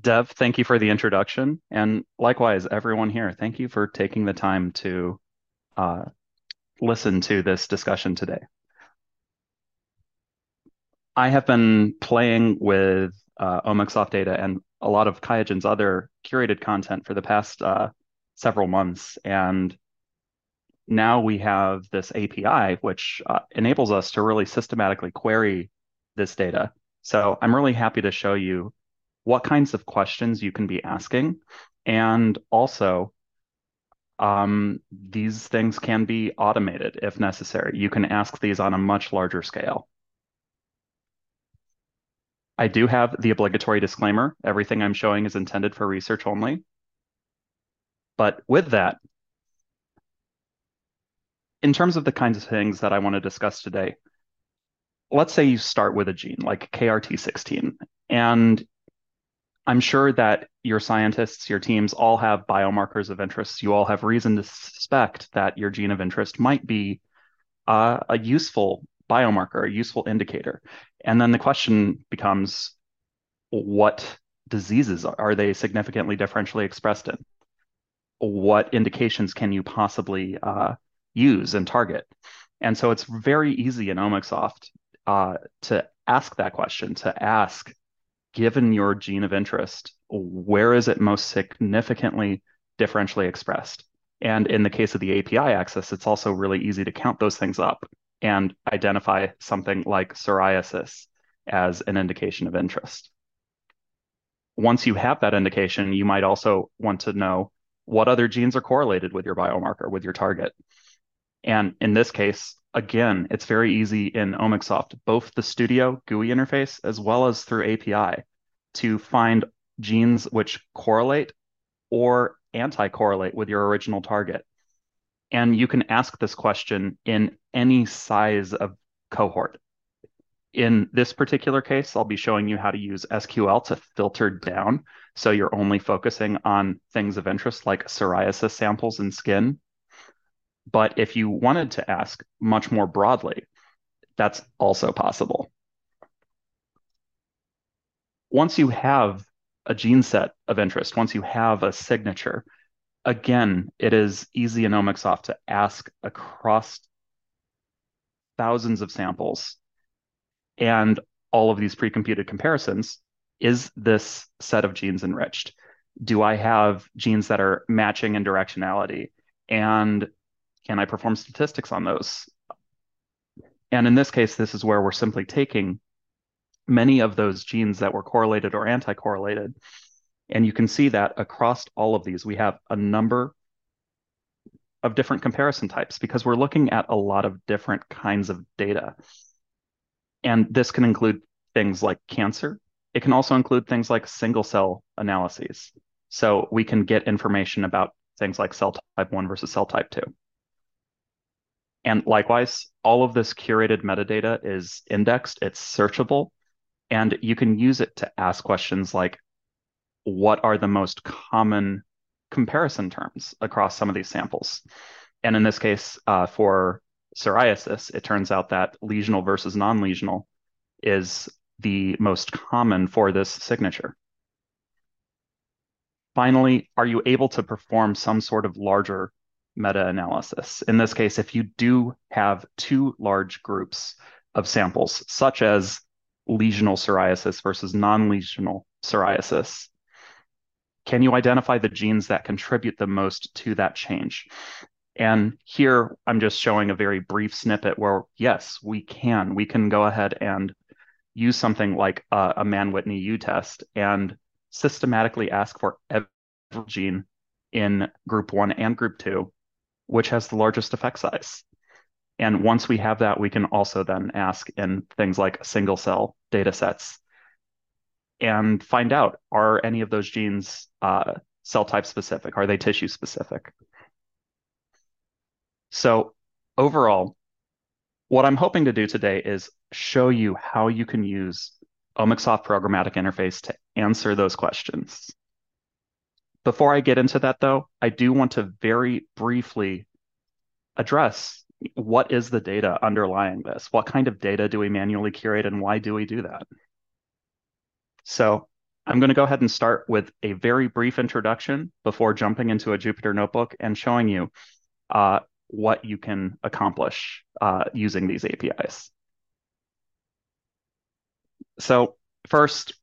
Dev, thank you for the introduction. And likewise, everyone here, thank you for taking the time to uh, listen to this discussion today. I have been playing with uh, Omicsoft data and a lot of QIAGEN's other curated content for the past uh, several months. And now we have this API, which uh, enables us to really systematically query this data. So I'm really happy to show you what kinds of questions you can be asking. And also, um, these things can be automated if necessary. You can ask these on a much larger scale. I do have the obligatory disclaimer. Everything I'm showing is intended for research only. But with that, in terms of the kinds of things that I want to discuss today, let's say you start with a gene like KRT16, and I'm sure that your scientists, your teams all have biomarkers of interest. You all have reason to suspect that your gene of interest might be uh, a useful biomarker, a useful indicator. And then the question becomes what diseases are they significantly differentially expressed in? What indications can you possibly uh, use and target? And so it's very easy in Omicsoft uh, to ask that question, to ask given your gene of interest, where is it most significantly differentially expressed? And in the case of the API access, it's also really easy to count those things up and identify something like psoriasis as an indication of interest. Once you have that indication, you might also want to know what other genes are correlated with your biomarker, with your target. And in this case, again, it's very easy in Omicsoft, both the Studio GUI interface as well as through API to find genes which correlate or anti-correlate with your original target. And you can ask this question in any size of cohort. In this particular case, I'll be showing you how to use SQL to filter down. So you're only focusing on things of interest like psoriasis samples and skin but if you wanted to ask much more broadly, that's also possible. Once you have a gene set of interest, once you have a signature, again, it is easy in Omicsoft to ask across thousands of samples and all of these pre-computed comparisons, is this set of genes enriched? Do I have genes that are matching in directionality? And can I perform statistics on those? And in this case, this is where we're simply taking many of those genes that were correlated or anti-correlated. And you can see that across all of these, we have a number of different comparison types because we're looking at a lot of different kinds of data. And this can include things like cancer. It can also include things like single cell analyses. So we can get information about things like cell type 1 versus cell type 2. And likewise, all of this curated metadata is indexed, it's searchable, and you can use it to ask questions like, what are the most common comparison terms across some of these samples? And in this case, uh, for psoriasis, it turns out that lesional versus non-lesional is the most common for this signature. Finally, are you able to perform some sort of larger meta-analysis. In this case, if you do have two large groups of samples, such as lesional psoriasis versus non-lesional psoriasis, can you identify the genes that contribute the most to that change? And here I'm just showing a very brief snippet where, yes, we can. We can go ahead and use something like a, a Mann-Whitney U test and systematically ask for every gene in group one and group two which has the largest effect size. And once we have that, we can also then ask in things like single cell data sets and find out are any of those genes uh, cell type specific? Are they tissue specific? So, overall, what I'm hoping to do today is show you how you can use Omicsoft programmatic interface to answer those questions. Before I get into that, though, I do want to very briefly address what is the data underlying this? What kind of data do we manually curate and why do we do that? So I'm going to go ahead and start with a very brief introduction before jumping into a Jupyter Notebook and showing you uh, what you can accomplish uh, using these APIs. So first,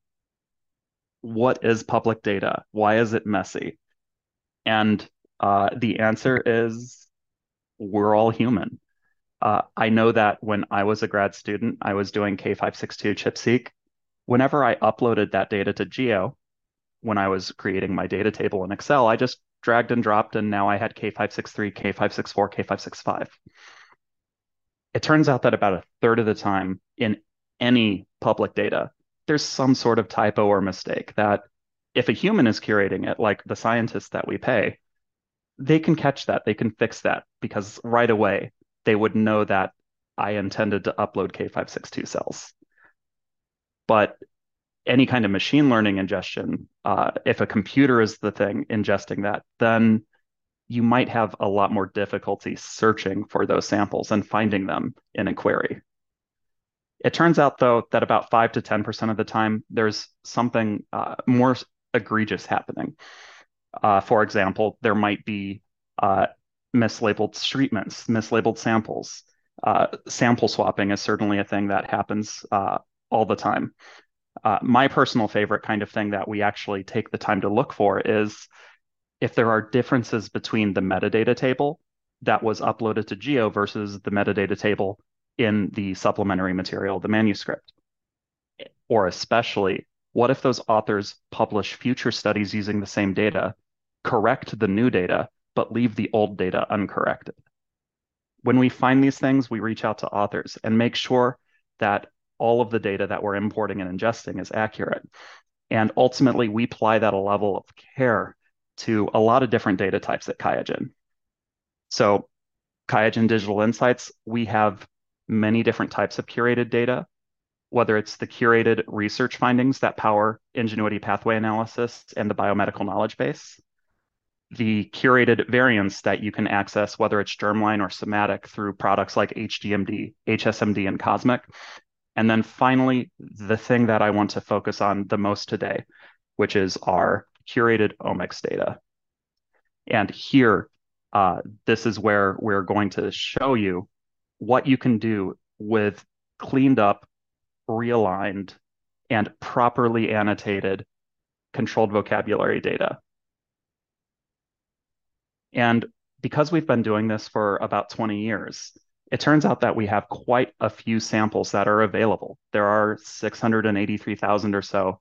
what is public data? Why is it messy? And uh, the answer is we're all human. Uh, I know that when I was a grad student, I was doing K562 ChIP-seq. Whenever I uploaded that data to Geo, when I was creating my data table in Excel, I just dragged and dropped, and now I had K563, K564, K565. It turns out that about a third of the time in any public data, there's some sort of typo or mistake that if a human is curating it, like the scientists that we pay, they can catch that, they can fix that because right away they would know that I intended to upload K562 cells. But any kind of machine learning ingestion, uh, if a computer is the thing ingesting that, then you might have a lot more difficulty searching for those samples and finding them in a query. It turns out, though, that about 5 to 10% of the time, there's something uh, more egregious happening. Uh, for example, there might be uh, mislabeled treatments, mislabeled samples. Uh, sample swapping is certainly a thing that happens uh, all the time. Uh, my personal favorite kind of thing that we actually take the time to look for is if there are differences between the metadata table that was uploaded to Geo versus the metadata table in the supplementary material, the manuscript. Or especially, what if those authors publish future studies using the same data, correct the new data, but leave the old data uncorrected? When we find these things, we reach out to authors and make sure that all of the data that we're importing and ingesting is accurate. And ultimately, we apply that a level of care to a lot of different data types at QIAGEN. So, QIAGEN Digital Insights, we have many different types of curated data, whether it's the curated research findings that power Ingenuity pathway analysis and the biomedical knowledge base, the curated variants that you can access, whether it's germline or somatic, through products like HGMD, HSMD, and COSMIC. And then finally, the thing that I want to focus on the most today, which is our curated omics data. And here, uh, this is where we're going to show you what you can do with cleaned up, realigned, and properly annotated controlled vocabulary data. And because we've been doing this for about 20 years, it turns out that we have quite a few samples that are available. There are 683,000 or so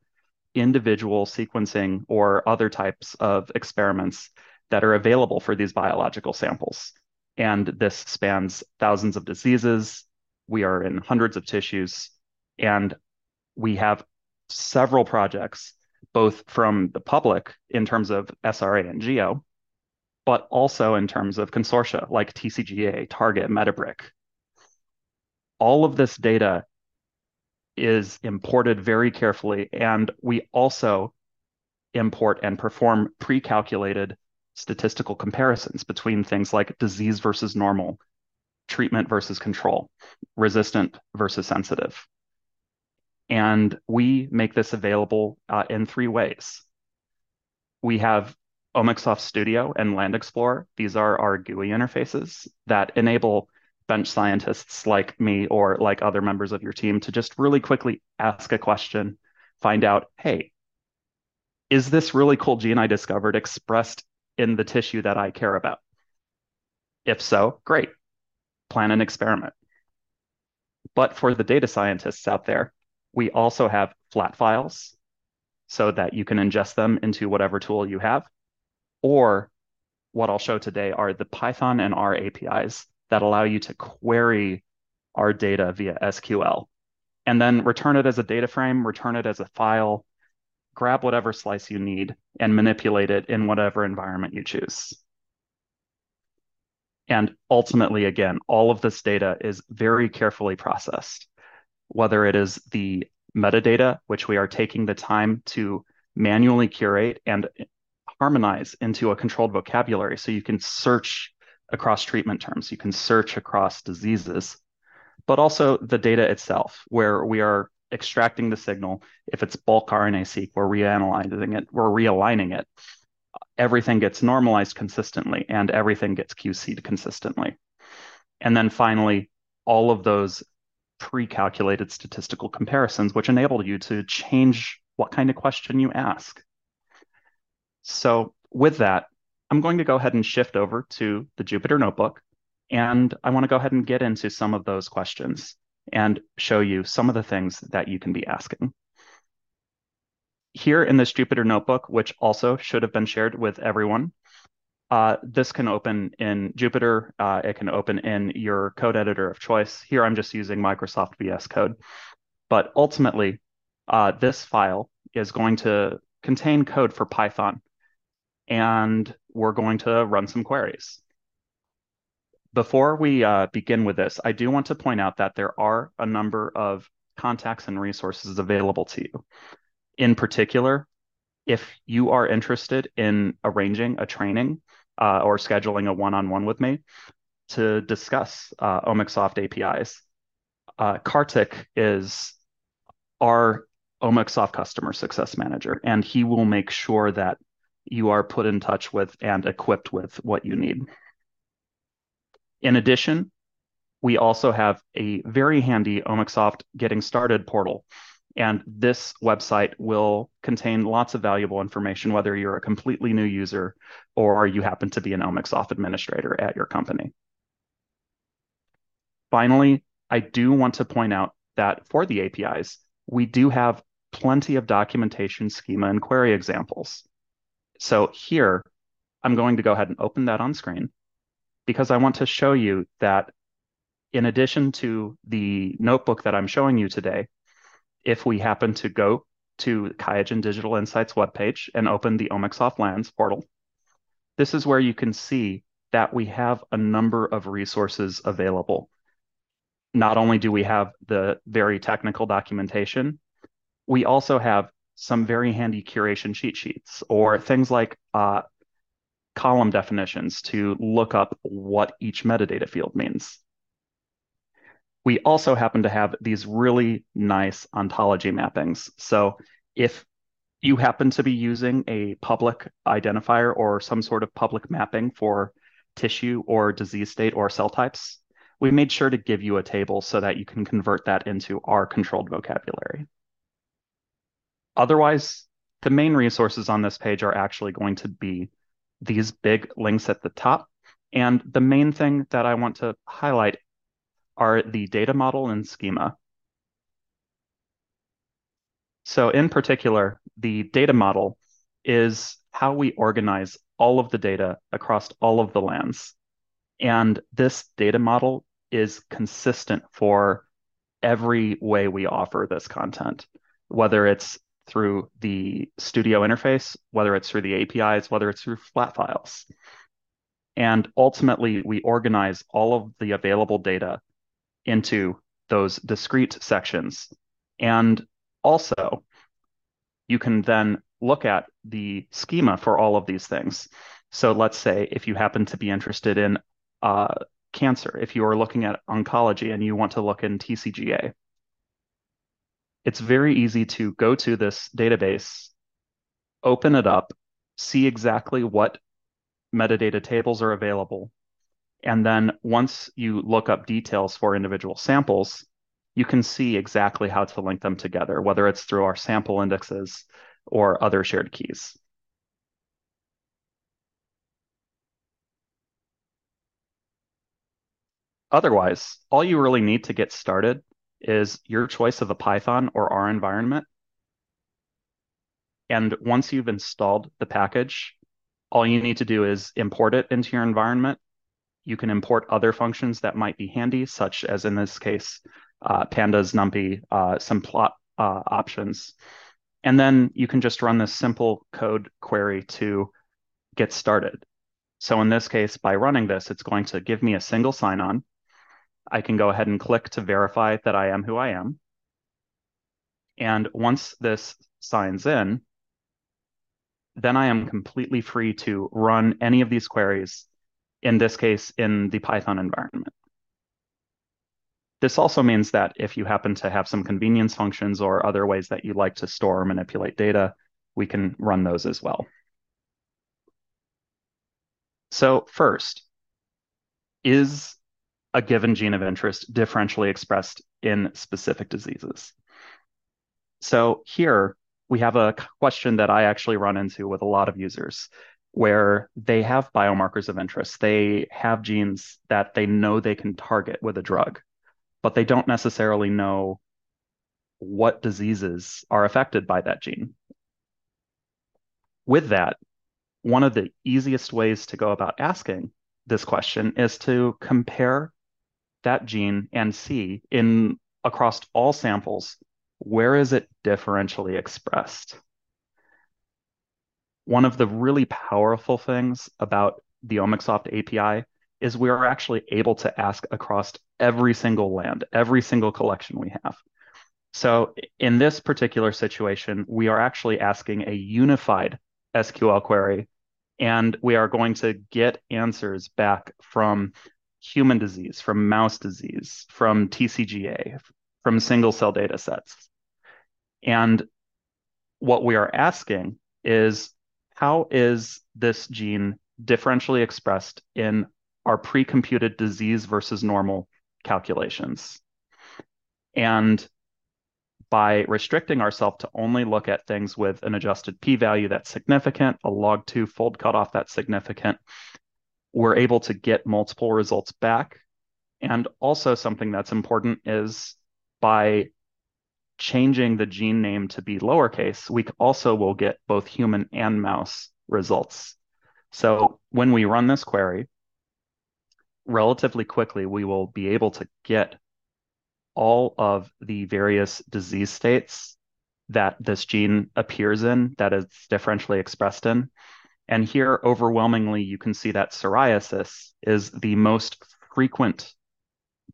individual sequencing or other types of experiments that are available for these biological samples. And this spans thousands of diseases. We are in hundreds of tissues, and we have several projects, both from the public in terms of SRA and GEO, but also in terms of consortia like TCGA, Target, METABRIC. All of this data is imported very carefully, and we also import and perform pre-calculated statistical comparisons between things like disease versus normal, treatment versus control, resistant versus sensitive. And we make this available uh, in three ways. We have Omicsoft Studio and Land Explorer. These are our GUI interfaces that enable bench scientists like me or like other members of your team to just really quickly ask a question, find out, hey, is this really cool gene I discovered expressed in the tissue that I care about? If so, great. Plan an experiment. But for the data scientists out there, we also have flat files so that you can ingest them into whatever tool you have. Or what I'll show today are the Python and R APIs that allow you to query our data via SQL and then return it as a data frame, return it as a file, grab whatever slice you need and manipulate it in whatever environment you choose. And ultimately, again, all of this data is very carefully processed, whether it is the metadata, which we are taking the time to manually curate and harmonize into a controlled vocabulary so you can search across treatment terms, you can search across diseases, but also the data itself, where we are extracting the signal. If it's bulk RNA-seq, we're reanalyzing it, we're realigning it. Everything gets normalized consistently and everything gets QC'd consistently. And then finally, all of those pre-calculated statistical comparisons, which enable you to change what kind of question you ask. So with that, I'm going to go ahead and shift over to the Jupyter Notebook, and I want to go ahead and get into some of those questions and show you some of the things that you can be asking. Here in this Jupyter Notebook, which also should have been shared with everyone, uh, this can open in Jupyter. Uh, it can open in your code editor of choice. Here I'm just using Microsoft VS Code. But ultimately, uh, this file is going to contain code for Python, and we're going to run some queries. Before we uh, begin with this, I do want to point out that there are a number of contacts and resources available to you. In particular, if you are interested in arranging a training uh, or scheduling a one-on-one with me to discuss uh, Omicsoft APIs, uh, Kartik is our Omicsoft customer success manager, and he will make sure that you are put in touch with and equipped with what you need. In addition, we also have a very handy Omicsoft Getting Started portal. And this website will contain lots of valuable information, whether you're a completely new user or you happen to be an Omicsoft administrator at your company. Finally, I do want to point out that for the APIs, we do have plenty of documentation, schema, and query examples. So here, I'm going to go ahead and open that on screen because I want to show you that in addition to the notebook that I'm showing you today, if we happen to go to QIAGEN Digital Insights webpage and open the Omicsoft Lands portal, this is where you can see that we have a number of resources available. Not only do we have the very technical documentation, we also have some very handy curation cheat sheets or things like uh, column definitions to look up what each metadata field means. We also happen to have these really nice ontology mappings. So if you happen to be using a public identifier or some sort of public mapping for tissue or disease state or cell types, we made sure to give you a table so that you can convert that into our controlled vocabulary. Otherwise, the main resources on this page are actually going to be these big links at the top. And the main thing that I want to highlight are the data model and schema. So in particular, the data model is how we organize all of the data across all of the lands. And this data model is consistent for every way we offer this content, whether it's through the studio interface, whether it's through the APIs, whether it's through flat files. And ultimately, we organize all of the available data into those discrete sections. And also, you can then look at the schema for all of these things. So let's say if you happen to be interested in uh, cancer, if you are looking at oncology and you want to look in TCGA, it's very easy to go to this database, open it up, see exactly what metadata tables are available. And then once you look up details for individual samples, you can see exactly how to link them together, whether it's through our sample indexes or other shared keys. Otherwise, all you really need to get started is your choice of a Python or R environment. And once you've installed the package, all you need to do is import it into your environment. You can import other functions that might be handy, such as in this case, uh, pandas, numpy, uh, some plot uh, options. And then you can just run this simple code query to get started. So in this case, by running this, it's going to give me a single sign-on. I can go ahead and click to verify that I am who I am. And once this signs in, then I am completely free to run any of these queries, in this case, in the Python environment. This also means that if you happen to have some convenience functions or other ways that you like to store or manipulate data, we can run those as well. So first, is a given gene of interest differentially expressed in specific diseases? So here we have a question that I actually run into with a lot of users where they have biomarkers of interest. They have genes that they know they can target with a drug, but they don't necessarily know what diseases are affected by that gene. With that, one of the easiest ways to go about asking this question is to compare that gene and see in across all samples where is it differentially expressed? One of the really powerful things about the OmicSoft API is we are actually able to ask across every single land, every single collection we have. So in this particular situation, we are actually asking a unified SQL query, and we are going to get answers back from human disease, from mouse disease, from TCGA, from single cell data sets. And what we are asking is how is this gene differentially expressed in our pre-computed disease versus normal calculations? And by restricting ourselves to only look at things with an adjusted p-value that's significant, a log 2 fold cutoff that's significant, we're able to get multiple results back. And also something that's important is by changing the gene name to be lowercase, we also will get both human and mouse results. So when we run this query, relatively quickly, we will be able to get all of the various disease states that this gene appears in, that it's differentially expressed in. And here, overwhelmingly, you can see that psoriasis is the most frequent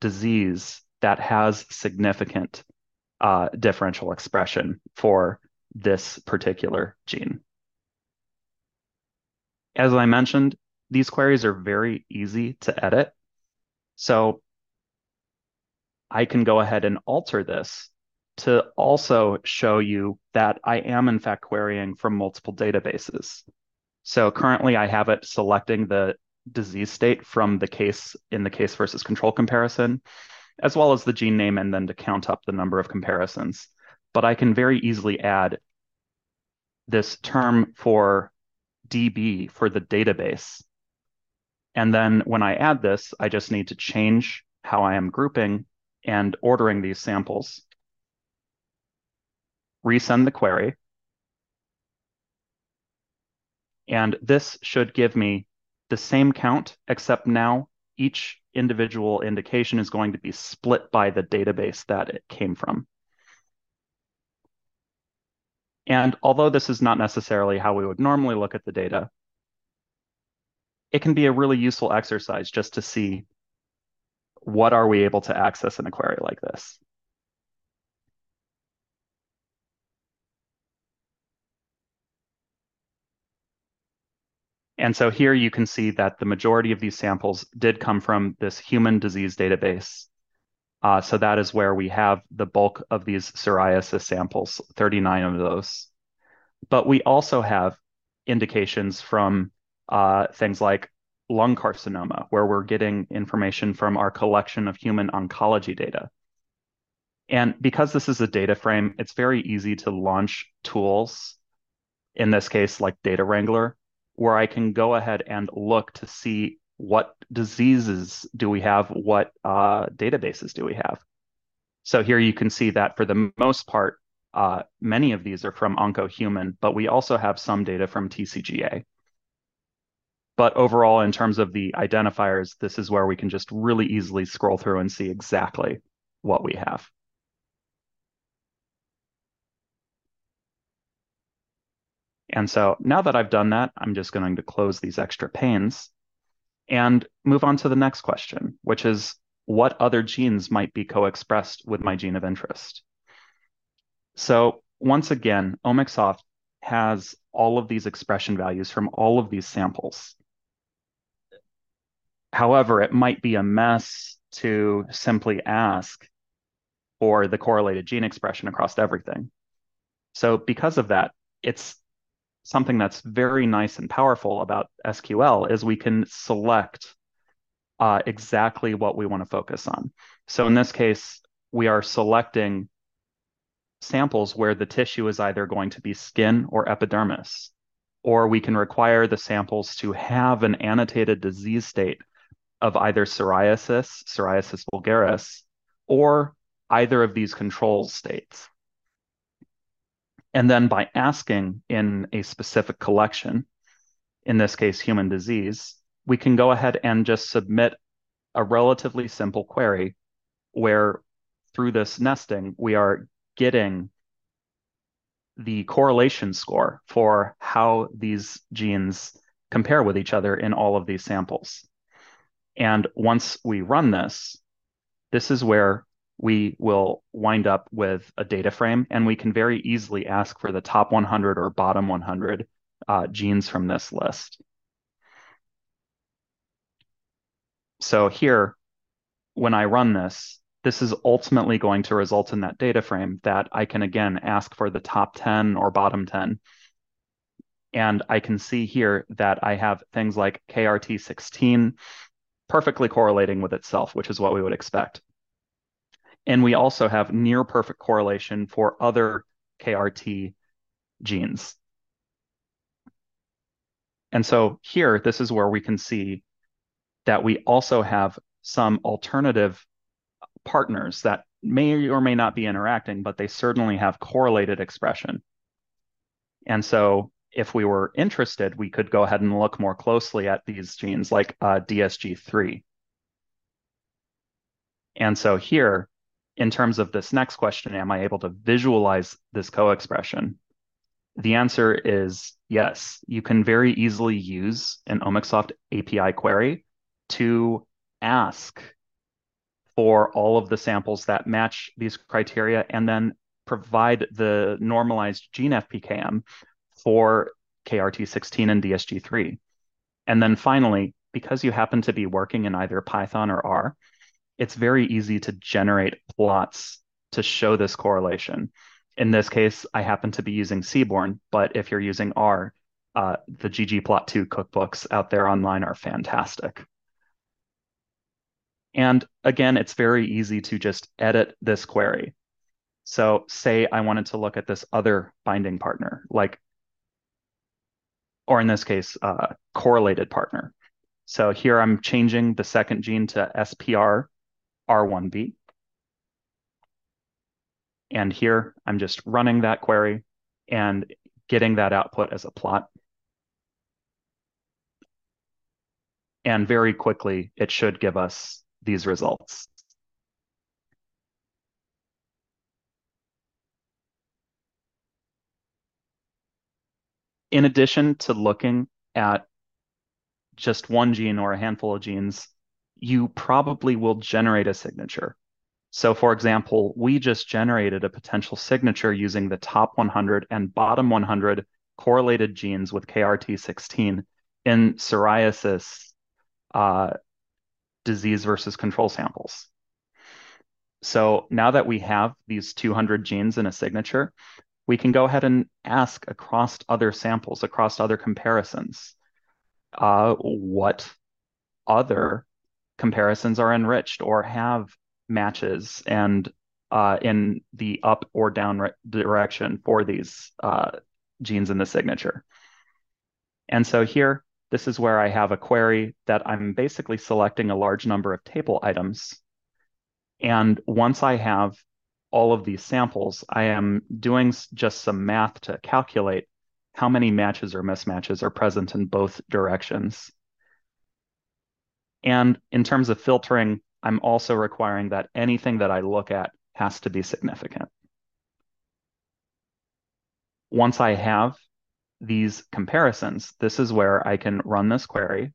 disease that has significant uh, differential expression for this particular gene. As I mentioned, these queries are very easy to edit. So I can go ahead and alter this to also show you that I am in fact querying from multiple databases. So currently I have it selecting the disease state from the case in the case versus control comparison, as well as the gene name and then to count up the number of comparisons. But I can very easily add this term for DB for the database. And then when I add this, I just need to change how I am grouping and ordering these samples. Resend the query. And this should give me the same count, except now each individual indication is going to be split by the database that it came from. And although this is not necessarily how we would normally look at the data, it can be a really useful exercise just to see what are we able to access in a query like this. And so here you can see that the majority of these samples did come from this human disease database. Uh, so that is where we have the bulk of these psoriasis samples, 39 of those. But we also have indications from uh, things like lung carcinoma, where we're getting information from our collection of human oncology data. And because this is a data frame, it's very easy to launch tools, in this case, like Data Wrangler, where I can go ahead and look to see what diseases do we have, what uh, databases do we have. So here you can see that for the most part, uh, many of these are from OncoHuman, but we also have some data from TCGA. But overall, in terms of the identifiers, this is where we can just really easily scroll through and see exactly what we have. And so now that I've done that, I'm just going to close these extra panes and move on to the next question, which is what other genes might be co-expressed with my gene of interest? So once again, OmicSoft has all of these expression values from all of these samples. However, it might be a mess to simply ask for the correlated gene expression across everything. So because of that, it's something that's very nice and powerful about SQL is we can select uh, exactly what we want to focus on. So in this case, we are selecting samples where the tissue is either going to be skin or epidermis, or we can require the samples to have an annotated disease state of either psoriasis, psoriasis vulgaris, or either of these control states. And then by asking in a specific collection, in this case, human disease, we can go ahead and just submit a relatively simple query where through this nesting, we are getting the correlation score for how these genes compare with each other in all of these samples. And once we run this, this is where we will wind up with a data frame and we can very easily ask for the top 100 or bottom 100 uh, genes from this list. So here, when I run this, this is ultimately going to result in that data frame that I can again ask for the top 10 or bottom 10. And I can see here that I have things like KRT16 perfectly correlating with itself, which is what we would expect. And we also have near perfect correlation for other KRT genes. And so here, this is where we can see that we also have some alternative partners that may or may not be interacting, but they certainly have correlated expression. And so if we were interested, we could go ahead and look more closely at these genes like uh, DSG3. And so here, in terms of this next question, am I able to visualize this co-expression? The answer is yes. You can very easily use an Omicsoft API query to ask for all of the samples that match these criteria and then provide the normalized gene FPKM for KRT16 and DSG3. And then finally, because you happen to be working in either Python or R, it's very easy to generate plots to show this correlation. In this case, I happen to be using Seaborn, but if you're using R, uh, the ggplot2 cookbooks out there online are fantastic. And again, it's very easy to just edit this query. So say I wanted to look at this other binding partner, like, or in this case, uh, correlated partner. So here I'm changing the second gene to SPR R1b. And here I'm just running that query and getting that output as a plot. And very quickly, it should give us these results. In addition to looking at just one gene or a handful of genes, you probably will generate a signature. So for example, we just generated a potential signature using the top 100 and bottom 100 correlated genes with KRT16 in psoriasis uh, disease versus control samples. So now that we have these 200 genes in a signature, we can go ahead and ask across other samples, across other comparisons, uh, what other comparisons are enriched or have matches and uh, in the up or down direction for these uh, genes in the signature. And so here, this is where I have a query that I'm basically selecting a large number of table items. And once I have all of these samples, I am doing just some math to calculate how many matches or mismatches are present in both directions. And in terms of filtering, I'm also requiring that anything that I look at has to be significant. Once I have these comparisons, this is where I can run this query.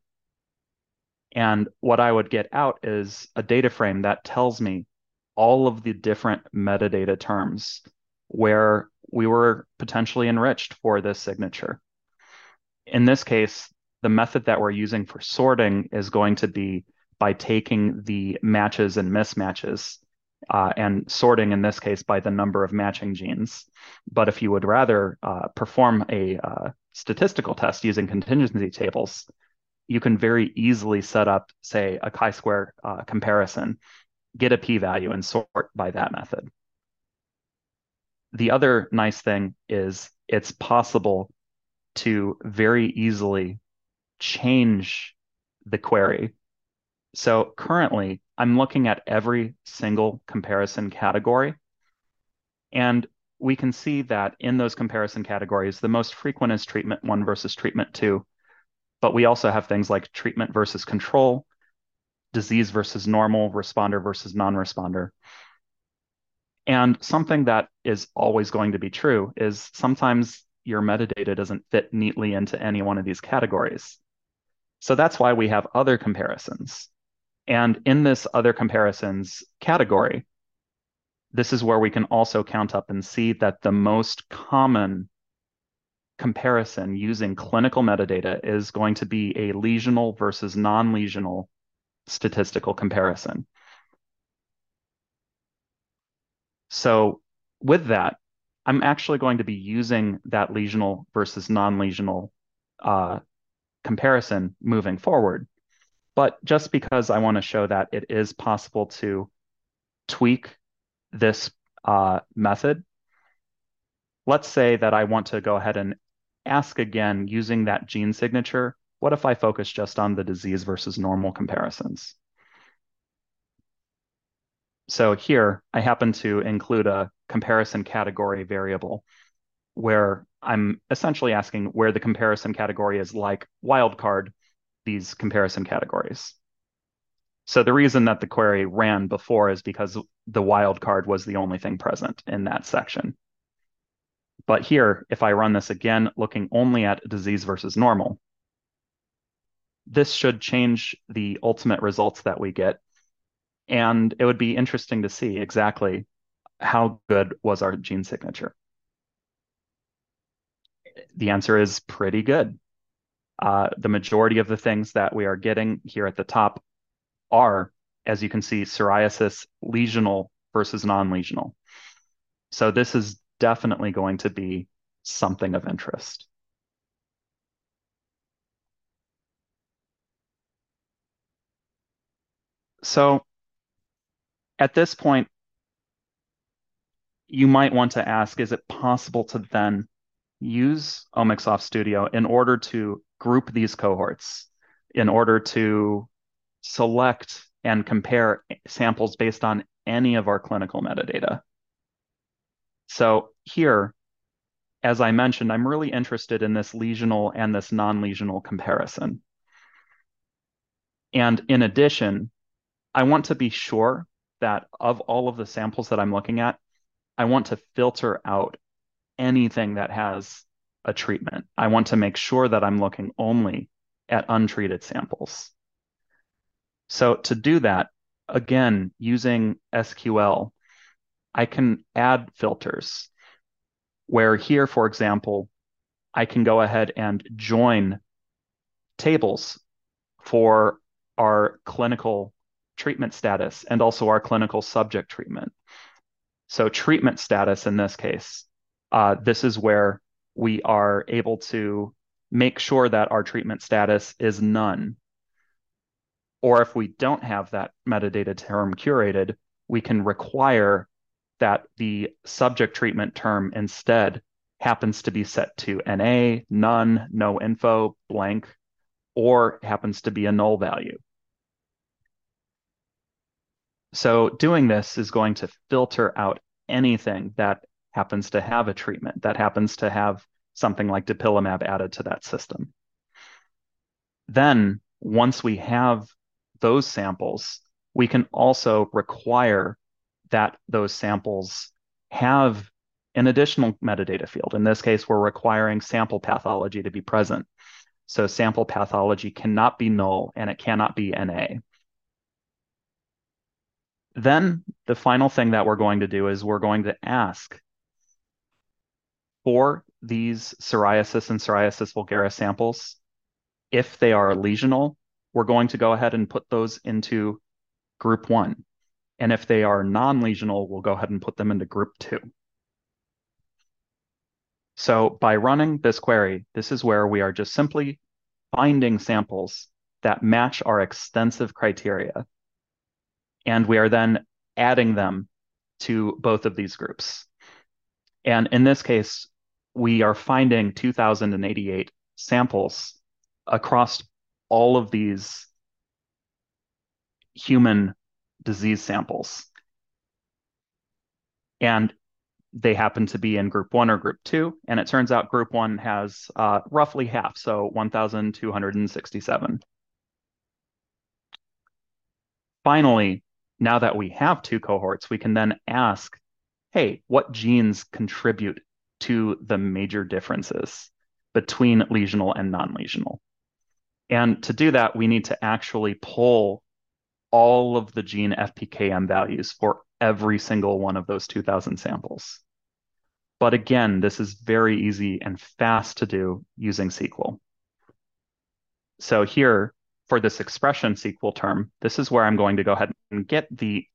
And what I would get out is a data frame that tells me all of the different metadata terms where we were potentially enriched for this signature. In this case, the method that we're using for sorting is going to be by taking the matches and mismatches uh, and sorting in this case by the number of matching genes. But if you would rather uh, perform a uh, statistical test using contingency tables, you can very easily set up, say, a chi-square uh, comparison, get a p-value, and sort by that method. The other nice thing is it's possible to very easily change the query. So currently, I'm looking at every single comparison category. And we can see that in those comparison categories, the most frequent is treatment one versus treatment two. But we also have things like treatment versus control, disease versus normal, responder versus non-responder. And something that is always going to be true is sometimes your metadata doesn't fit neatly into any one of these categories. So that's why we have other comparisons. And in this other comparisons category, this is where we can also count up and see that the most common comparison using clinical metadata is going to be a lesional versus non-lesional statistical comparison. So with that, I'm actually going to be using that lesional versus non-lesional uh, comparison moving forward. But just because I want to show that it is possible to tweak this uh, method, let's say that I want to go ahead and ask again using that gene signature, what if I focus just on the disease versus normal comparisons? So here I happen to include a comparison category variable where I'm essentially asking where the comparison category is like wildcard these comparison categories. So the reason that the query ran before is because the wildcard was the only thing present in that section. But here, if I run this again, looking only at disease versus normal, this should change the ultimate results that we get. And it would be interesting to see exactly how good was our gene signature the answer is pretty good. Uh, the majority of the things that we are getting here at the top are, as you can see, psoriasis lesional versus non-lesional. So this is definitely going to be something of interest. So at this point, you might want to ask, is it possible to then use Omics Studio in order to group these cohorts, in order to select and compare samples based on any of our clinical metadata. So here, as I mentioned, I'm really interested in this lesional and this non-lesional comparison. And in addition, I want to be sure that of all of the samples that I'm looking at, I want to filter out anything that has a treatment. I want to make sure that I'm looking only at untreated samples. So to do that, again, using SQL, I can add filters where here, for example, I can go ahead and join tables for our clinical treatment status and also our clinical subject treatment. So treatment status in this case uh, this is where we are able to make sure that our treatment status is none. Or if we don't have that metadata term curated, we can require that the subject treatment term instead happens to be set to NA, none, no info, blank, or happens to be a null value. So doing this is going to filter out anything that happens to have a treatment that happens to have something like dupilumab added to that system. Then, once we have those samples, we can also require that those samples have an additional metadata field. In this case, we're requiring sample pathology to be present. So sample pathology cannot be null and it cannot be NA. Then the final thing that we're going to do is we're going to ask for these psoriasis and psoriasis vulgaris samples, if they are lesional, we're going to go ahead and put those into group one. And if they are non-lesional, we'll go ahead and put them into group two. So by running this query, this is where we are just simply finding samples that match our extensive criteria. And we are then adding them to both of these groups. And in this case, we are finding 2,088 samples across all of these human disease samples. And they happen to be in group one or group two. And it turns out group one has uh, roughly half, so 1,267. Finally, now that we have two cohorts, we can then ask, hey, what genes contribute to the major differences between lesional and non-lesional? And to do that, we need to actually pull all of the gene FPKM values for every single one of those 2000 samples. But again, this is very easy and fast to do using SQL. So here, for this expression SQL term, this is where I'm going to go ahead and get the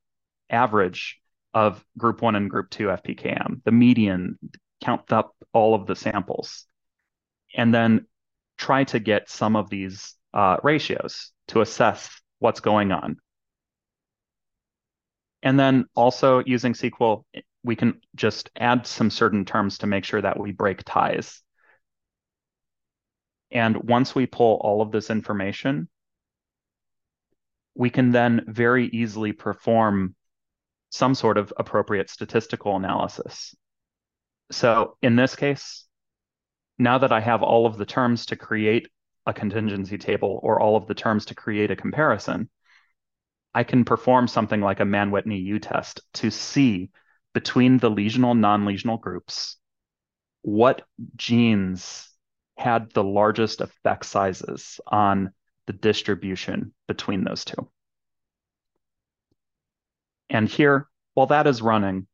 average of group one and group two FPKM, the median, count up all of the samples, and then try to get some of these uh, ratios to assess what's going on. And then also using SQL, we can just add some certain terms to make sure that we break ties. And once we pull all of this information, we can then very easily perform some sort of appropriate statistical analysis. So in this case, now that I have all of the terms to create a contingency table or all of the terms to create a comparison, I can perform something like a Mann-Whitney U-test to see between the lesional non-lesional groups what genes had the largest effect sizes on the distribution between those two. And here, while that is running,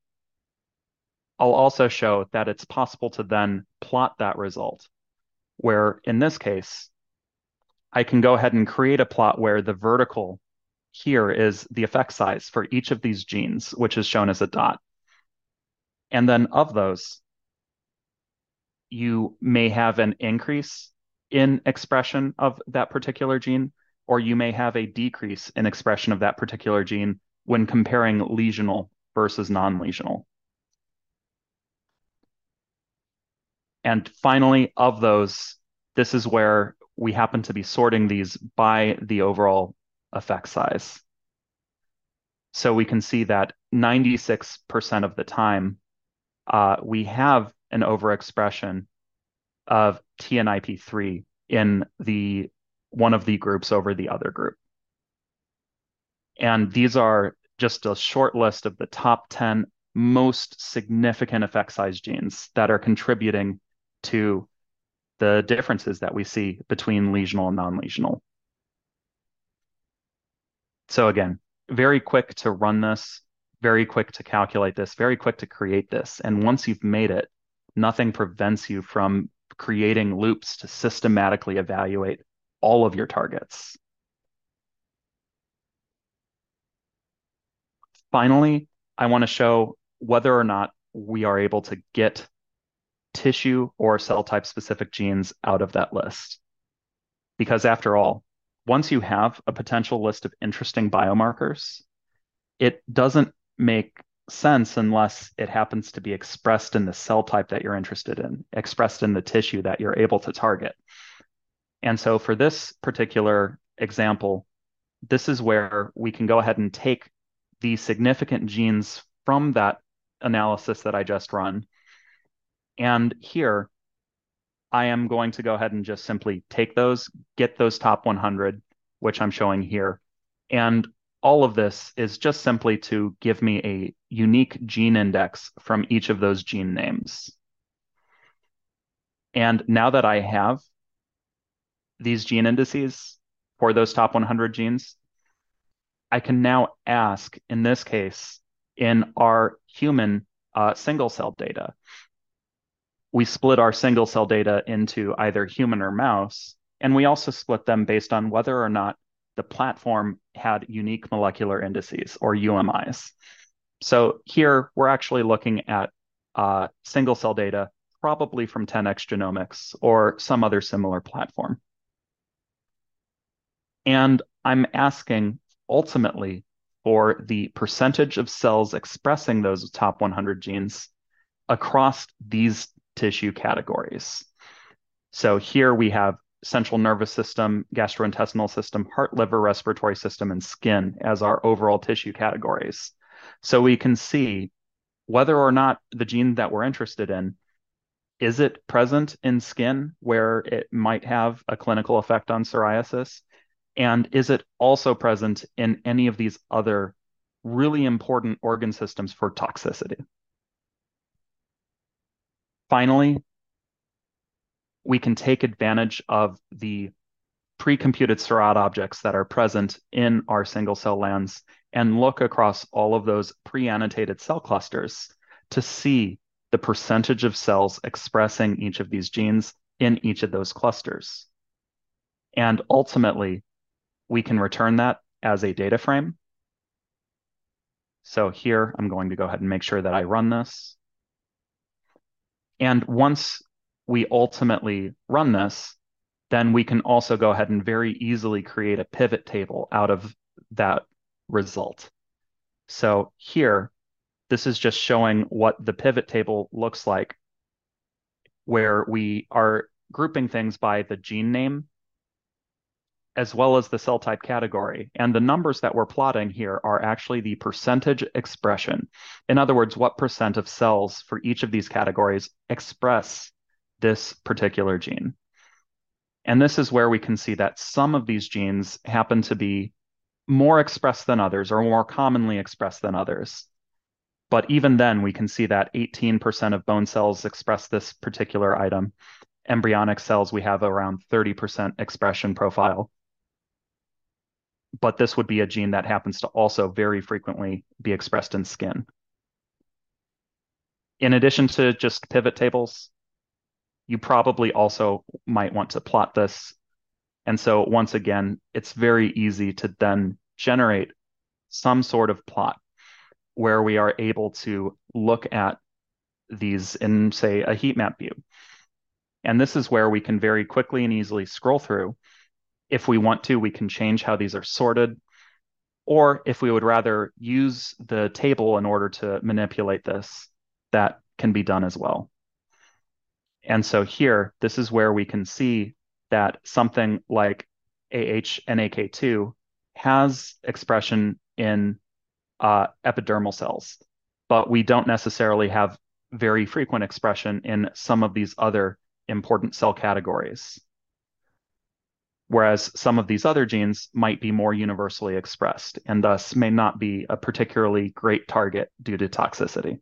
I'll also show that it's possible to then plot that result, where in this case, I can go ahead and create a plot where the vertical here is the effect size for each of these genes, which is shown as a dot. And then of those, you may have an increase in expression of that particular gene, or you may have a decrease in expression of that particular gene when comparing lesional versus non-lesional. And finally, of those, this is where we happen to be sorting these by the overall effect size. So we can see that 96% of the time, uh, we have an overexpression of TNIP3 in the one of the groups over the other group. And these are just a short list of the top 10 most significant effect size genes that are contributing to the differences that we see between lesional and non-lesional. So again, very quick to run this, very quick to calculate this, very quick to create this. And once you've made it, nothing prevents you from creating loops to systematically evaluate all of your targets. Finally, I want to show whether or not we are able to get tissue or cell type specific genes out of that list. Because after all, once you have a potential list of interesting biomarkers, it doesn't make sense unless it happens to be expressed in the cell type that you're interested in, expressed in the tissue that you're able to target. And so for this particular example, this is where we can go ahead and take the significant genes from that analysis that I just run. And here, I am going to go ahead and just simply take those, get those top 100, which I'm showing here. And all of this is just simply to give me a unique gene index from each of those gene names. And now that I have these gene indices for those top 100 genes, I can now ask, in this case, in our human uh, single cell data, we split our single cell data into either human or mouse, and we also split them based on whether or not the platform had unique molecular indices or UMIs. So here we're actually looking at uh, single cell data, probably from 10x Genomics or some other similar platform. And I'm asking ultimately for the percentage of cells expressing those top 100 genes across these tissue categories. So here we have central nervous system, gastrointestinal system, heart, liver, respiratory system, and skin as our overall tissue categories. So we can see whether or not the gene that we're interested in is it present in skin where it might have a clinical effect on psoriasis and is it also present in any of these other really important organ systems for toxicity finally we can take advantage of the pre-computed Seurat objects that are present in our single cell lands and look across all of those pre-annotated cell clusters to see the percentage of cells expressing each of these genes in each of those clusters. And ultimately, we can return that as a data frame. So here, I'm going to go ahead and make sure that I run this. And once we ultimately run this, then we can also go ahead and very easily create a pivot table out of that result. So here, this is just showing what the pivot table looks like, where we are grouping things by the gene name as well as the cell type category. And the numbers that we're plotting here are actually the percentage expression. In other words, what percent of cells for each of these categories express this particular gene. And this is where we can see that some of these genes happen to be more expressed than others or more commonly expressed than others. But even then, we can see that 18% of bone cells express this particular item. Embryonic cells, we have around 30% expression profile. But this would be a gene that happens to also very frequently be expressed in skin. In addition to just pivot tables, you probably also might want to plot this. And so once again, it's very easy to then generate some sort of plot where we are able to look at these in, say, a heat map view. And this is where we can very quickly and easily scroll through. If we want to, we can change how these are sorted. Or if we would rather use the table in order to manipulate this, that can be done as well. And so here, this is where we can see that something like AHNAK2 has expression in uh, epidermal cells, but we don't necessarily have very frequent expression in some of these other important cell categories. Whereas some of these other genes might be more universally expressed and thus may not be a particularly great target due to toxicity.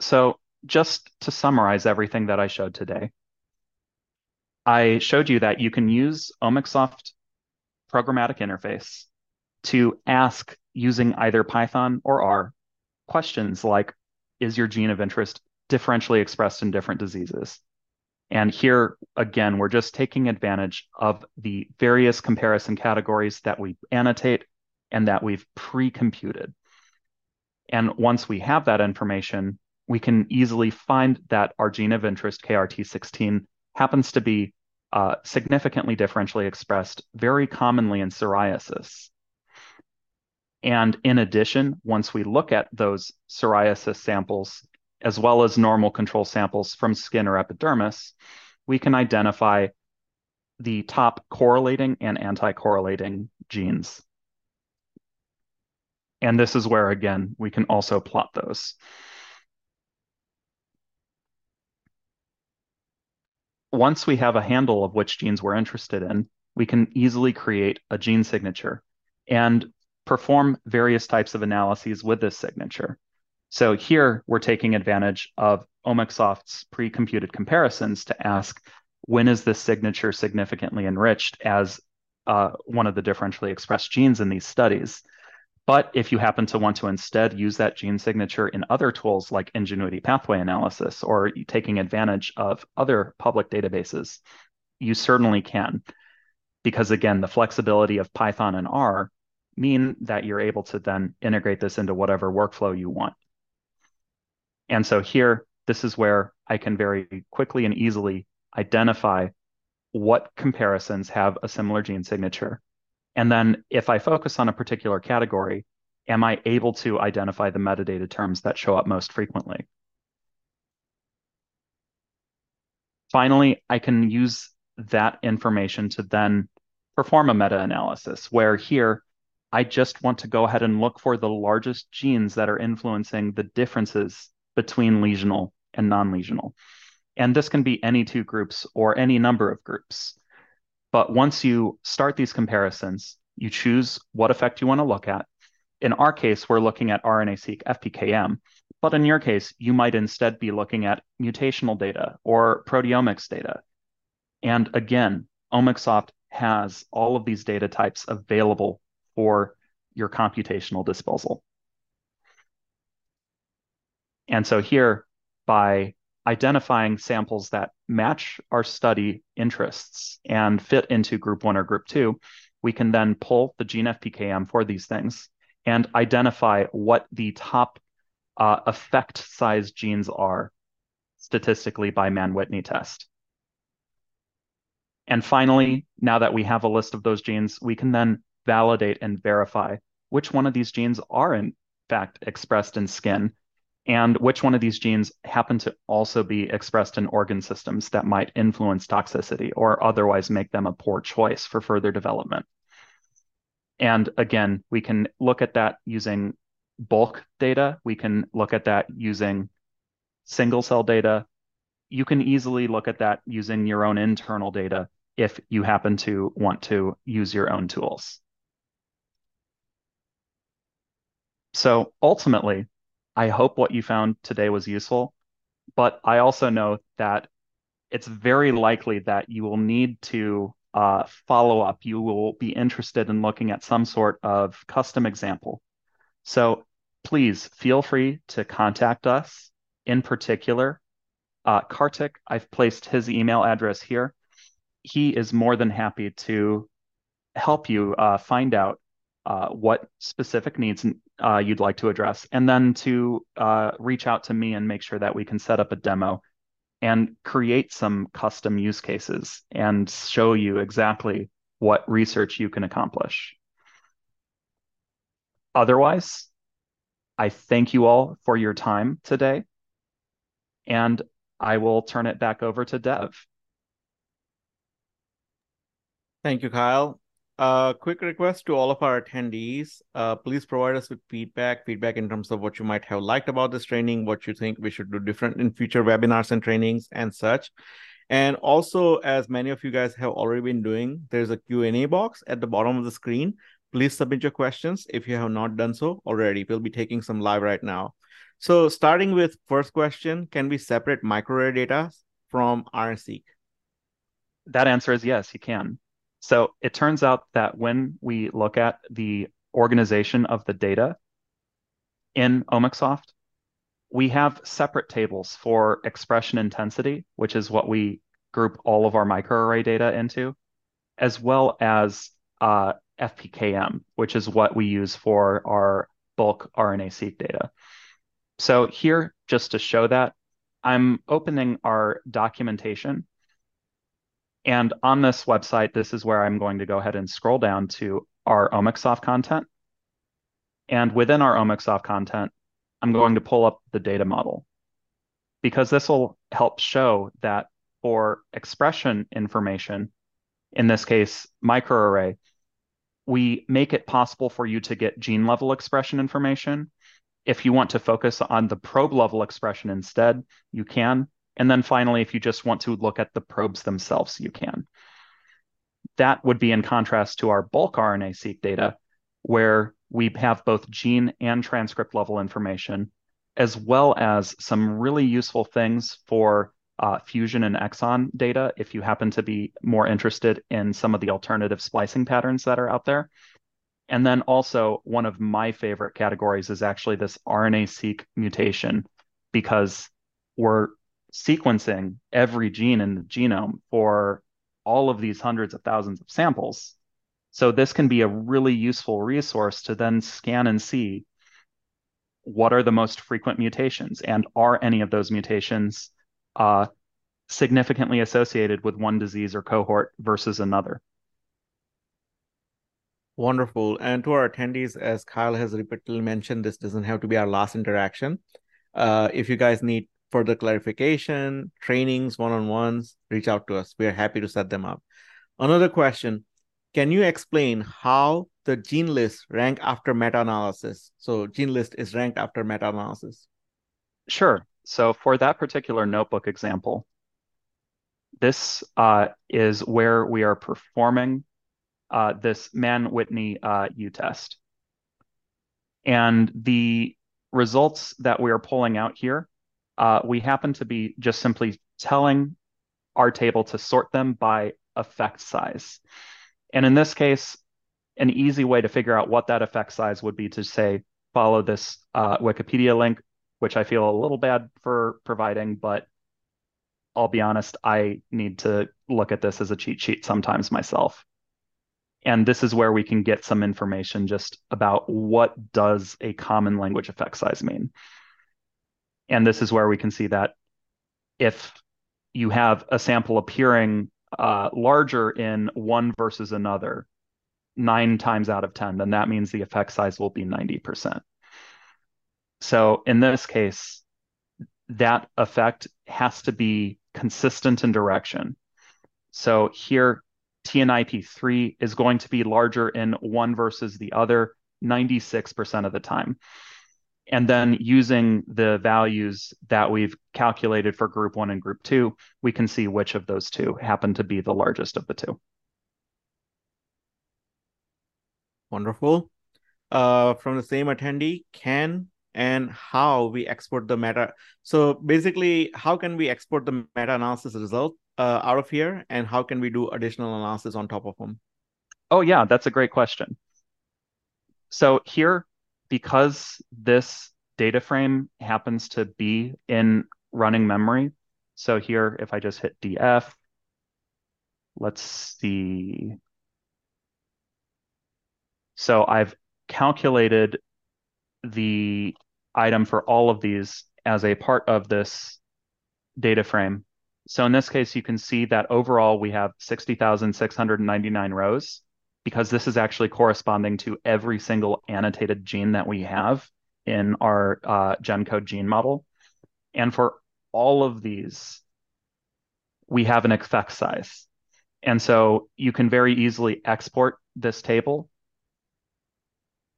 So just to summarize everything that I showed today, I showed you that you can use Omicsoft programmatic interface to ask using either Python or R questions like, is your gene of interest differentially expressed in different diseases? And here, again, we're just taking advantage of the various comparison categories that we annotate and that we've pre-computed. And once we have that information, we can easily find that our gene of interest, KRT16, happens to be uh, significantly differentially expressed very commonly in psoriasis. And in addition, once we look at those psoriasis samples, as well as normal control samples from skin or epidermis, we can identify the top correlating and anti-correlating genes. And this is where, again, we can also plot those. once we have a handle of which genes we're interested in, we can easily create a gene signature and perform various types of analyses with this signature. So here we're taking advantage of Omicsoft's pre-computed comparisons to ask, when is this signature significantly enriched as uh, one of the differentially expressed genes in these studies? But if you happen to want to instead use that gene signature in other tools like Ingenuity pathway analysis or taking advantage of other public databases, you certainly can. Because again, the flexibility of Python and R mean that you're able to then integrate this into whatever workflow you want. And so here, this is where I can very quickly and easily identify what comparisons have a similar gene signature. And then if I focus on a particular category, am I able to identify the metadata terms that show up most frequently? Finally, I can use that information to then perform a meta-analysis, where here I just want to go ahead and look for the largest genes that are influencing the differences between lesional and non-lesional. And this can be any two groups or any number of groups. But once you start these comparisons, you choose what effect you want to look at. In our case, we're looking at RNA-seq FPKM, but in your case, you might instead be looking at mutational data or proteomics data. And again, Omicsoft has all of these data types available for your computational disposal. And so here, by identifying samples that match our study interests and fit into group one or group two, we can then pull the gene FPKM for these things and identify what the top uh, effect size genes are statistically by Mann-Whitney test. And finally, now that we have a list of those genes, we can then validate and verify which one of these genes are in fact expressed in skin and which one of these genes happen to also be expressed in organ systems that might influence toxicity or otherwise make them a poor choice for further development. And again, we can look at that using bulk data. We can look at that using single cell data. You can easily look at that using your own internal data if you happen to want to use your own tools. So ultimately, I hope what you found today was useful, but I also know that it's very likely that you will need to uh, follow up. You will be interested in looking at some sort of custom example. So please feel free to contact us. In particular, uh, Kartik, I've placed his email address here. He is more than happy to help you uh, find out uh, what specific needs uh, you'd like to address, and then to uh, reach out to me and make sure that we can set up a demo and create some custom use cases and show you exactly what research you can accomplish. Otherwise, I thank you all for your time today, and I will turn it back over to Dev. Thank you, Kyle. Uh, quick request to all of our attendees. Uh, please provide us with feedback, feedback in terms of what you might have liked about this training, what you think we should do different in future webinars and trainings and such. And also, as many of you guys have already been doing, there's a Q&A box at the bottom of the screen. Please submit your questions if you have not done so already. We'll be taking some live right now. So starting with first question, can we separate microarray data from RNA-seq? That answer is yes, you can. So it turns out that when we look at the organization of the data in Omicsoft, we have separate tables for expression intensity, which is what we group all of our microarray data into, as well as uh, FPKM, which is what we use for our bulk RNA-seq data. So here, just to show that, I'm opening our documentation and on this website, this is where I'm going to go ahead and scroll down to our Omicsoft content. And within our Omicsoft content, I'm going to pull up the data model because this will help show that for expression information, in this case, microarray, we make it possible for you to get gene level expression information. If you want to focus on the probe level expression instead, you can. And then finally, if you just want to look at the probes themselves, you can. That would be in contrast to our bulk RNA-seq data, where we have both gene and transcript level information, as well as some really useful things for uh, fusion and exon data if you happen to be more interested in some of the alternative splicing patterns that are out there. And then also one of my favorite categories is actually this RNA-seq mutation because we're sequencing every gene in the genome for all of these hundreds of thousands of samples. So this can be a really useful resource to then scan and see what are the most frequent mutations and are any of those mutations uh, significantly associated with one disease or cohort versus another. Wonderful. And to our attendees, as Kyle has repeatedly mentioned, this doesn't have to be our last interaction. Uh, if you guys need further clarification, trainings, one on ones, reach out to us. We are happy to set them up. Another question Can you explain how the gene list rank after meta analysis? So, gene list is ranked after meta analysis. Sure. So, for that particular notebook example, this uh, is where we are performing uh, this Mann-Whitney uh, U-test. And the results that we are pulling out here, uh, we happen to be just simply telling our table to sort them by effect size. And in this case, an easy way to figure out what that effect size would be to say, follow this uh, Wikipedia link, which I feel a little bad for providing, but I'll be honest, I need to look at this as a cheat sheet sometimes myself. And this is where we can get some information just about what does a common language effect size mean. And this is where we can see that if you have a sample appearing uh, larger in one versus another, nine times out of 10, then that means the effect size will be 90%. So in this case, that effect has to be consistent in direction. So here, TNIP3 is going to be larger in one versus the other 96% of the time. And then using the values that we've calculated for group one and group two, we can see which of those two happen to be the largest of the two. Wonderful. Uh, from the same attendee, can and how we export the meta. So basically, how can we export the meta analysis result uh, out of here, and how can we do additional analysis on top of them? Oh yeah, that's a great question. So here, because this data frame happens to be in running memory, so here, if I just hit DF, let's see. So I've calculated the item for all of these as a part of this data frame. So in this case, you can see that overall we have 60,699 rows because this is actually corresponding to every single annotated gene that we have in our uh, GenCode gene model. And for all of these, we have an effect size. And so you can very easily export this table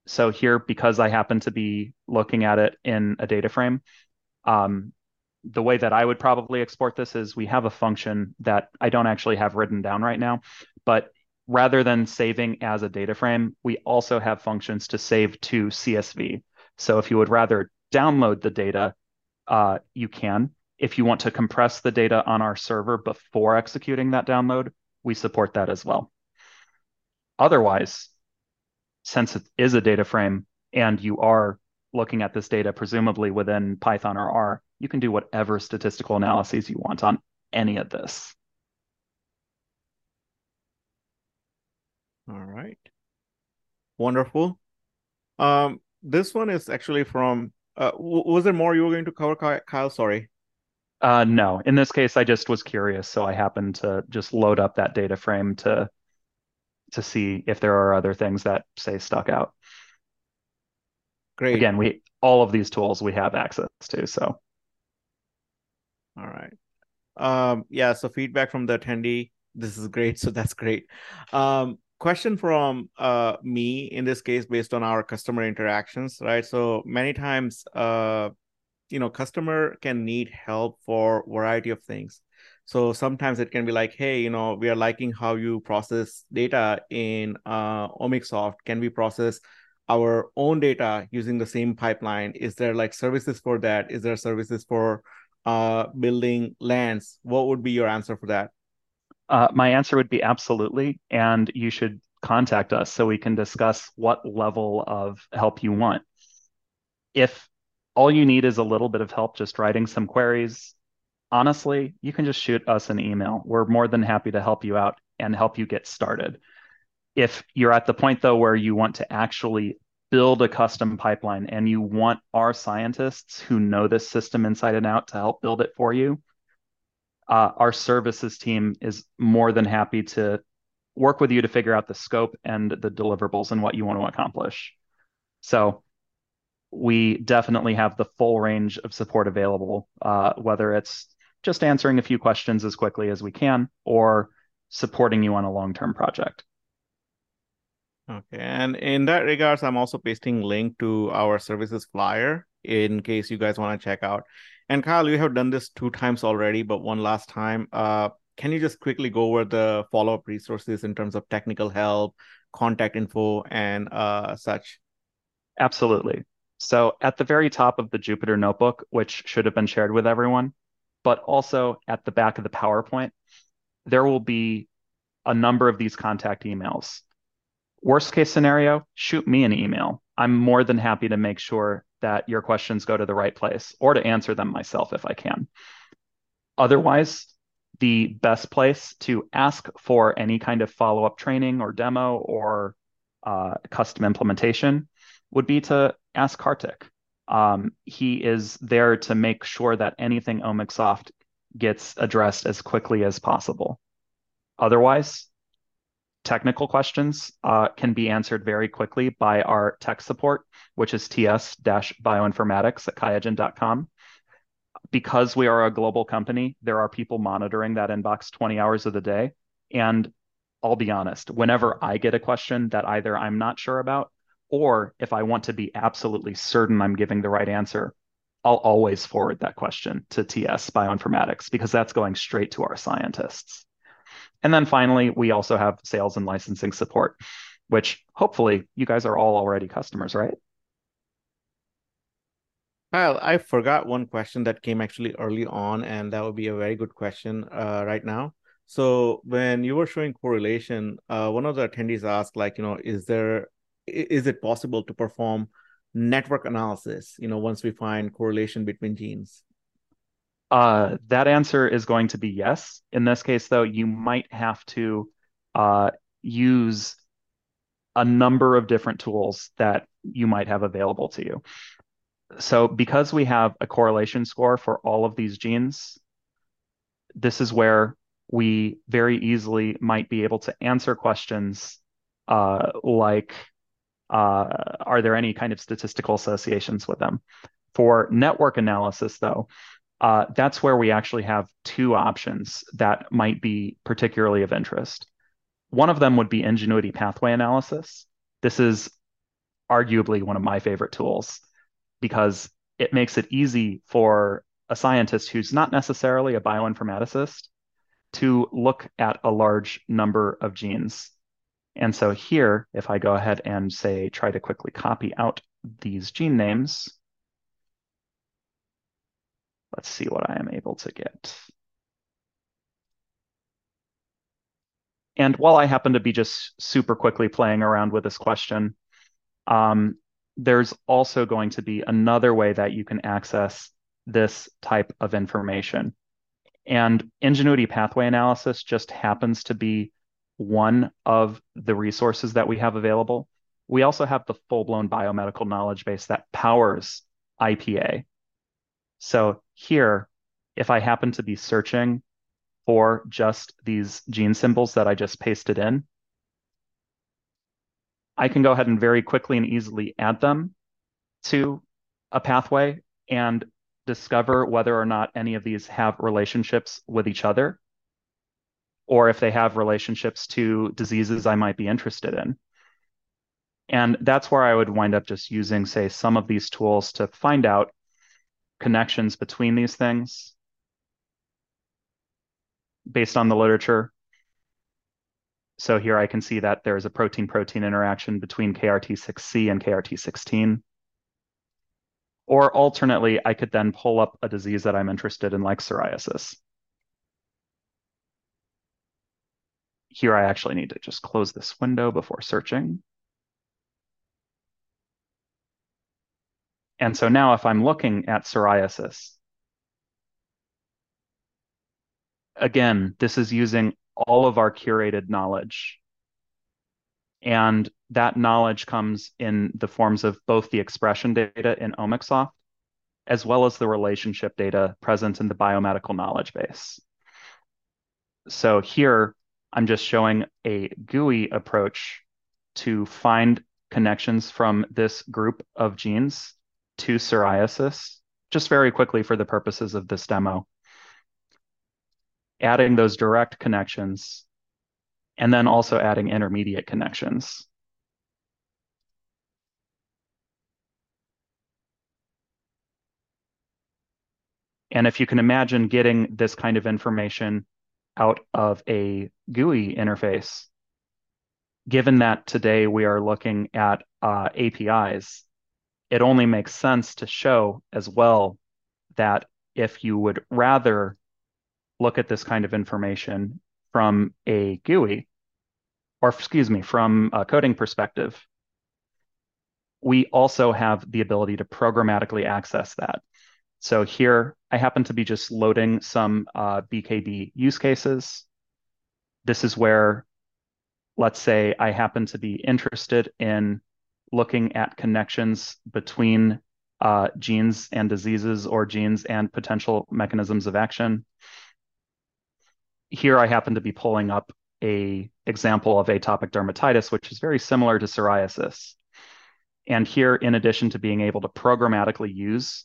so here, because I happen to be looking at it in a data frame, um, the way that I would probably export this is we have a function that I don't actually have written down right now, but rather than saving as a data frame, we also have functions to save to CSV. So if you would rather download the data, uh, you can. If you want to compress the data on our server before executing that download, we support that as well. Otherwise, since it is a data frame and you are looking at this data presumably within Python or R, you can do whatever statistical analyses you want on any of this. All right. Wonderful. Um, this one is actually from, uh, was there more you were going to cover, Kyle? Sorry. Uh, no, in this case, I just was curious. So I happened to just load up that data frame to to see if there are other things that say stuck out. Great. Again, we all of these tools we have access to. So all right. Um, yeah, so feedback from the attendee. This is great. So that's great. Um, question from uh, me in this case based on our customer interactions, right? So many times uh, you know, customer can need help for variety of things. So sometimes it can be like, hey, you know, we are liking how you process data in uh, Omicsoft. Can we process our own data using the same pipeline? Is there like services for that? Is there services for uh, building lands? What would be your answer for that? Uh, my answer would be absolutely. And you should contact us so we can discuss what level of help you want. If all you need is a little bit of help just writing some queries, honestly, you can just shoot us an email. We're more than happy to help you out and help you get started. If you're at the point, though, where you want to actually build a custom pipeline and you want our scientists who know this system inside and out to help build it for you, uh, our services team is more than happy to work with you to figure out the scope and the deliverables and what you want to accomplish. So we definitely have the full range of support available, uh, whether it's just answering a few questions as quickly as we can or supporting you on a long-term project. Okay, and in that regards, I'm also pasting link to our services flyer in case you guys want to check out. And Kyle, you have done this two times already, but one last time. Uh, can you just quickly go over the follow-up resources in terms of technical help, contact info, and uh, such? Absolutely. So at the very top of the Jupyter notebook, which should have been shared with everyone, but also at the back of the PowerPoint, there will be a number of these contact emails. Worst case scenario, shoot me an email. I'm more than happy to make sure that your questions go to the right place or to answer them myself if I can. Otherwise, the best place to ask for any kind of follow up training or demo or uh, custom implementation would be to ask Kartik. Um, he is there to make sure that anything Omicsoft gets addressed as quickly as possible. Otherwise, technical questions uh, can be answered very quickly by our tech support, which is ts-bioinformatics at qiagen.com because we are a global company, there are people monitoring that inbox 20 hours of the day. And I'll be honest, whenever I get a question that either I'm not sure about, or if I want to be absolutely certain I'm giving the right answer, I'll always forward that question to TS Bioinformatics because that's going straight to our scientists. And then finally, we also have sales and licensing support, which hopefully you guys are all already customers, right? Kyle, I forgot one question that came actually early on, and that would be a very good question uh, right now. So when you were showing correlation, uh, one of the attendees asked, like, you know, is there is it possible to perform network analysis? You know, once we find correlation between genes. Uh, that answer is going to be yes. In this case, though, you might have to uh, use a number of different tools that you might have available to you so because we have a correlation score for all of these genes, this is where we very easily might be able to answer questions uh, like, uh, are there any kind of statistical associations with them? For network analysis, though, uh, that's where we actually have two options that might be particularly of interest. One of them would be ingenuity pathway analysis. This is arguably one of my favorite tools because it makes it easy for a scientist who's not necessarily a bioinformaticist to look at a large number of genes. And so here, if I go ahead and say, try to quickly copy out these gene names, let's see what I am able to get. And while I happen to be just super quickly playing around with this question, um, there's also going to be another way that you can access this type of information. And Ingenuity Pathway Analysis just happens to be one of the resources that we have available. We also have the full blown biomedical knowledge base that powers IPA. So here, if I happen to be searching for just these gene symbols that I just pasted in, I can go ahead and very quickly and easily add them to a pathway and discover whether or not any of these have relationships with each other or if they have relationships to diseases I might be interested in. And that's where I would wind up just using, say, some of these tools to find out connections between these things based on the literature so here I can see that there's a protein-protein interaction between KRT6C and KRT16. Or alternately, I could then pull up a disease that I'm interested in, like psoriasis. here I actually need to just close this window before searching. And so now if I'm looking at psoriasis, again, this is using all of our curated knowledge. And that knowledge comes in the forms of both the expression data in Omicsoft, as well as the relationship data present in the biomedical knowledge base. So here, I'm just showing a GUI approach to find connections from this group of genes to psoriasis, just very quickly for the purposes of this demo. Adding those direct connections, and then also adding intermediate connections. And if you can imagine getting this kind of information out of a GUI interface, given that today we are looking at uh, APIs, it only makes sense to show as well that if you would rather look at this kind of information from a GUI, or excuse me, from a coding perspective, we also have the ability to programmatically access that. So here I happen to be just loading some uh, BKB use cases. This is where, let's say I happen to be interested in looking at connections between uh, genes and diseases or genes and potential mechanisms of action. Here I happen to be pulling up a example of atopic dermatitis, which is very similar to psoriasis. And here, in addition to being able to programmatically use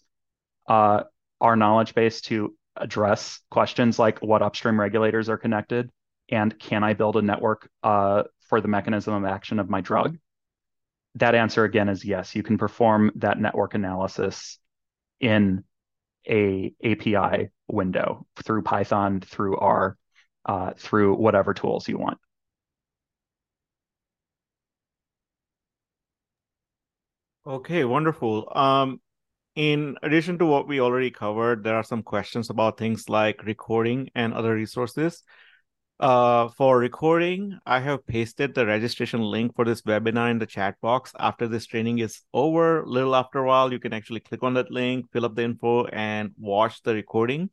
uh, our knowledge base to address questions like what upstream regulators are connected and can I build a network uh, for the mechanism of action of my drug? That answer again is yes. You can perform that network analysis in a API window through Python, through R, uh, through whatever tools you want. Okay, wonderful. Um, in addition to what we already covered, there are some questions about things like recording and other resources. Uh, for recording, I have pasted the registration link for this webinar in the chat box. After this training is over, little after a while, you can actually click on that link, fill up the info, and watch the recording.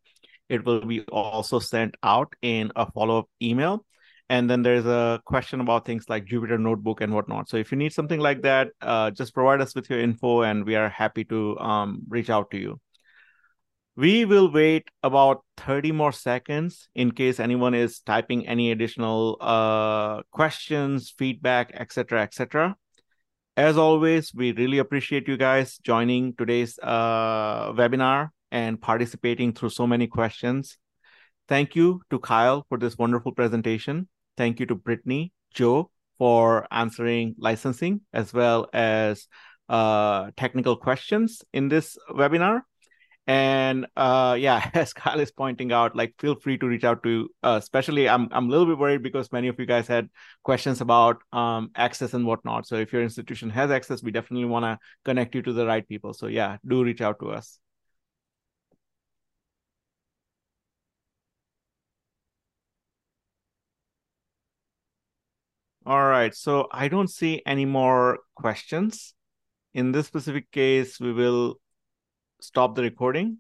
It will be also sent out in a follow up email and then there's a question about things like jupyter notebook and whatnot so if you need something like that uh, just provide us with your info and we are happy to um, reach out to you we will wait about 30 more seconds in case anyone is typing any additional uh, questions feedback etc etc as always we really appreciate you guys joining today's uh, webinar and participating through so many questions. Thank you to kyle for this wonderful presentation. Thank you to Brittany, Joe for answering licensing as well as uh, technical questions in this webinar. And uh, yeah, as Kyle is pointing out, like feel free to reach out to. Uh, especially, I'm I'm a little bit worried because many of you guys had questions about um, access and whatnot. So if your institution has access, we definitely want to connect you to the right people. So yeah, do reach out to us. All right, so I don't see any more questions. In this specific case, we will stop the recording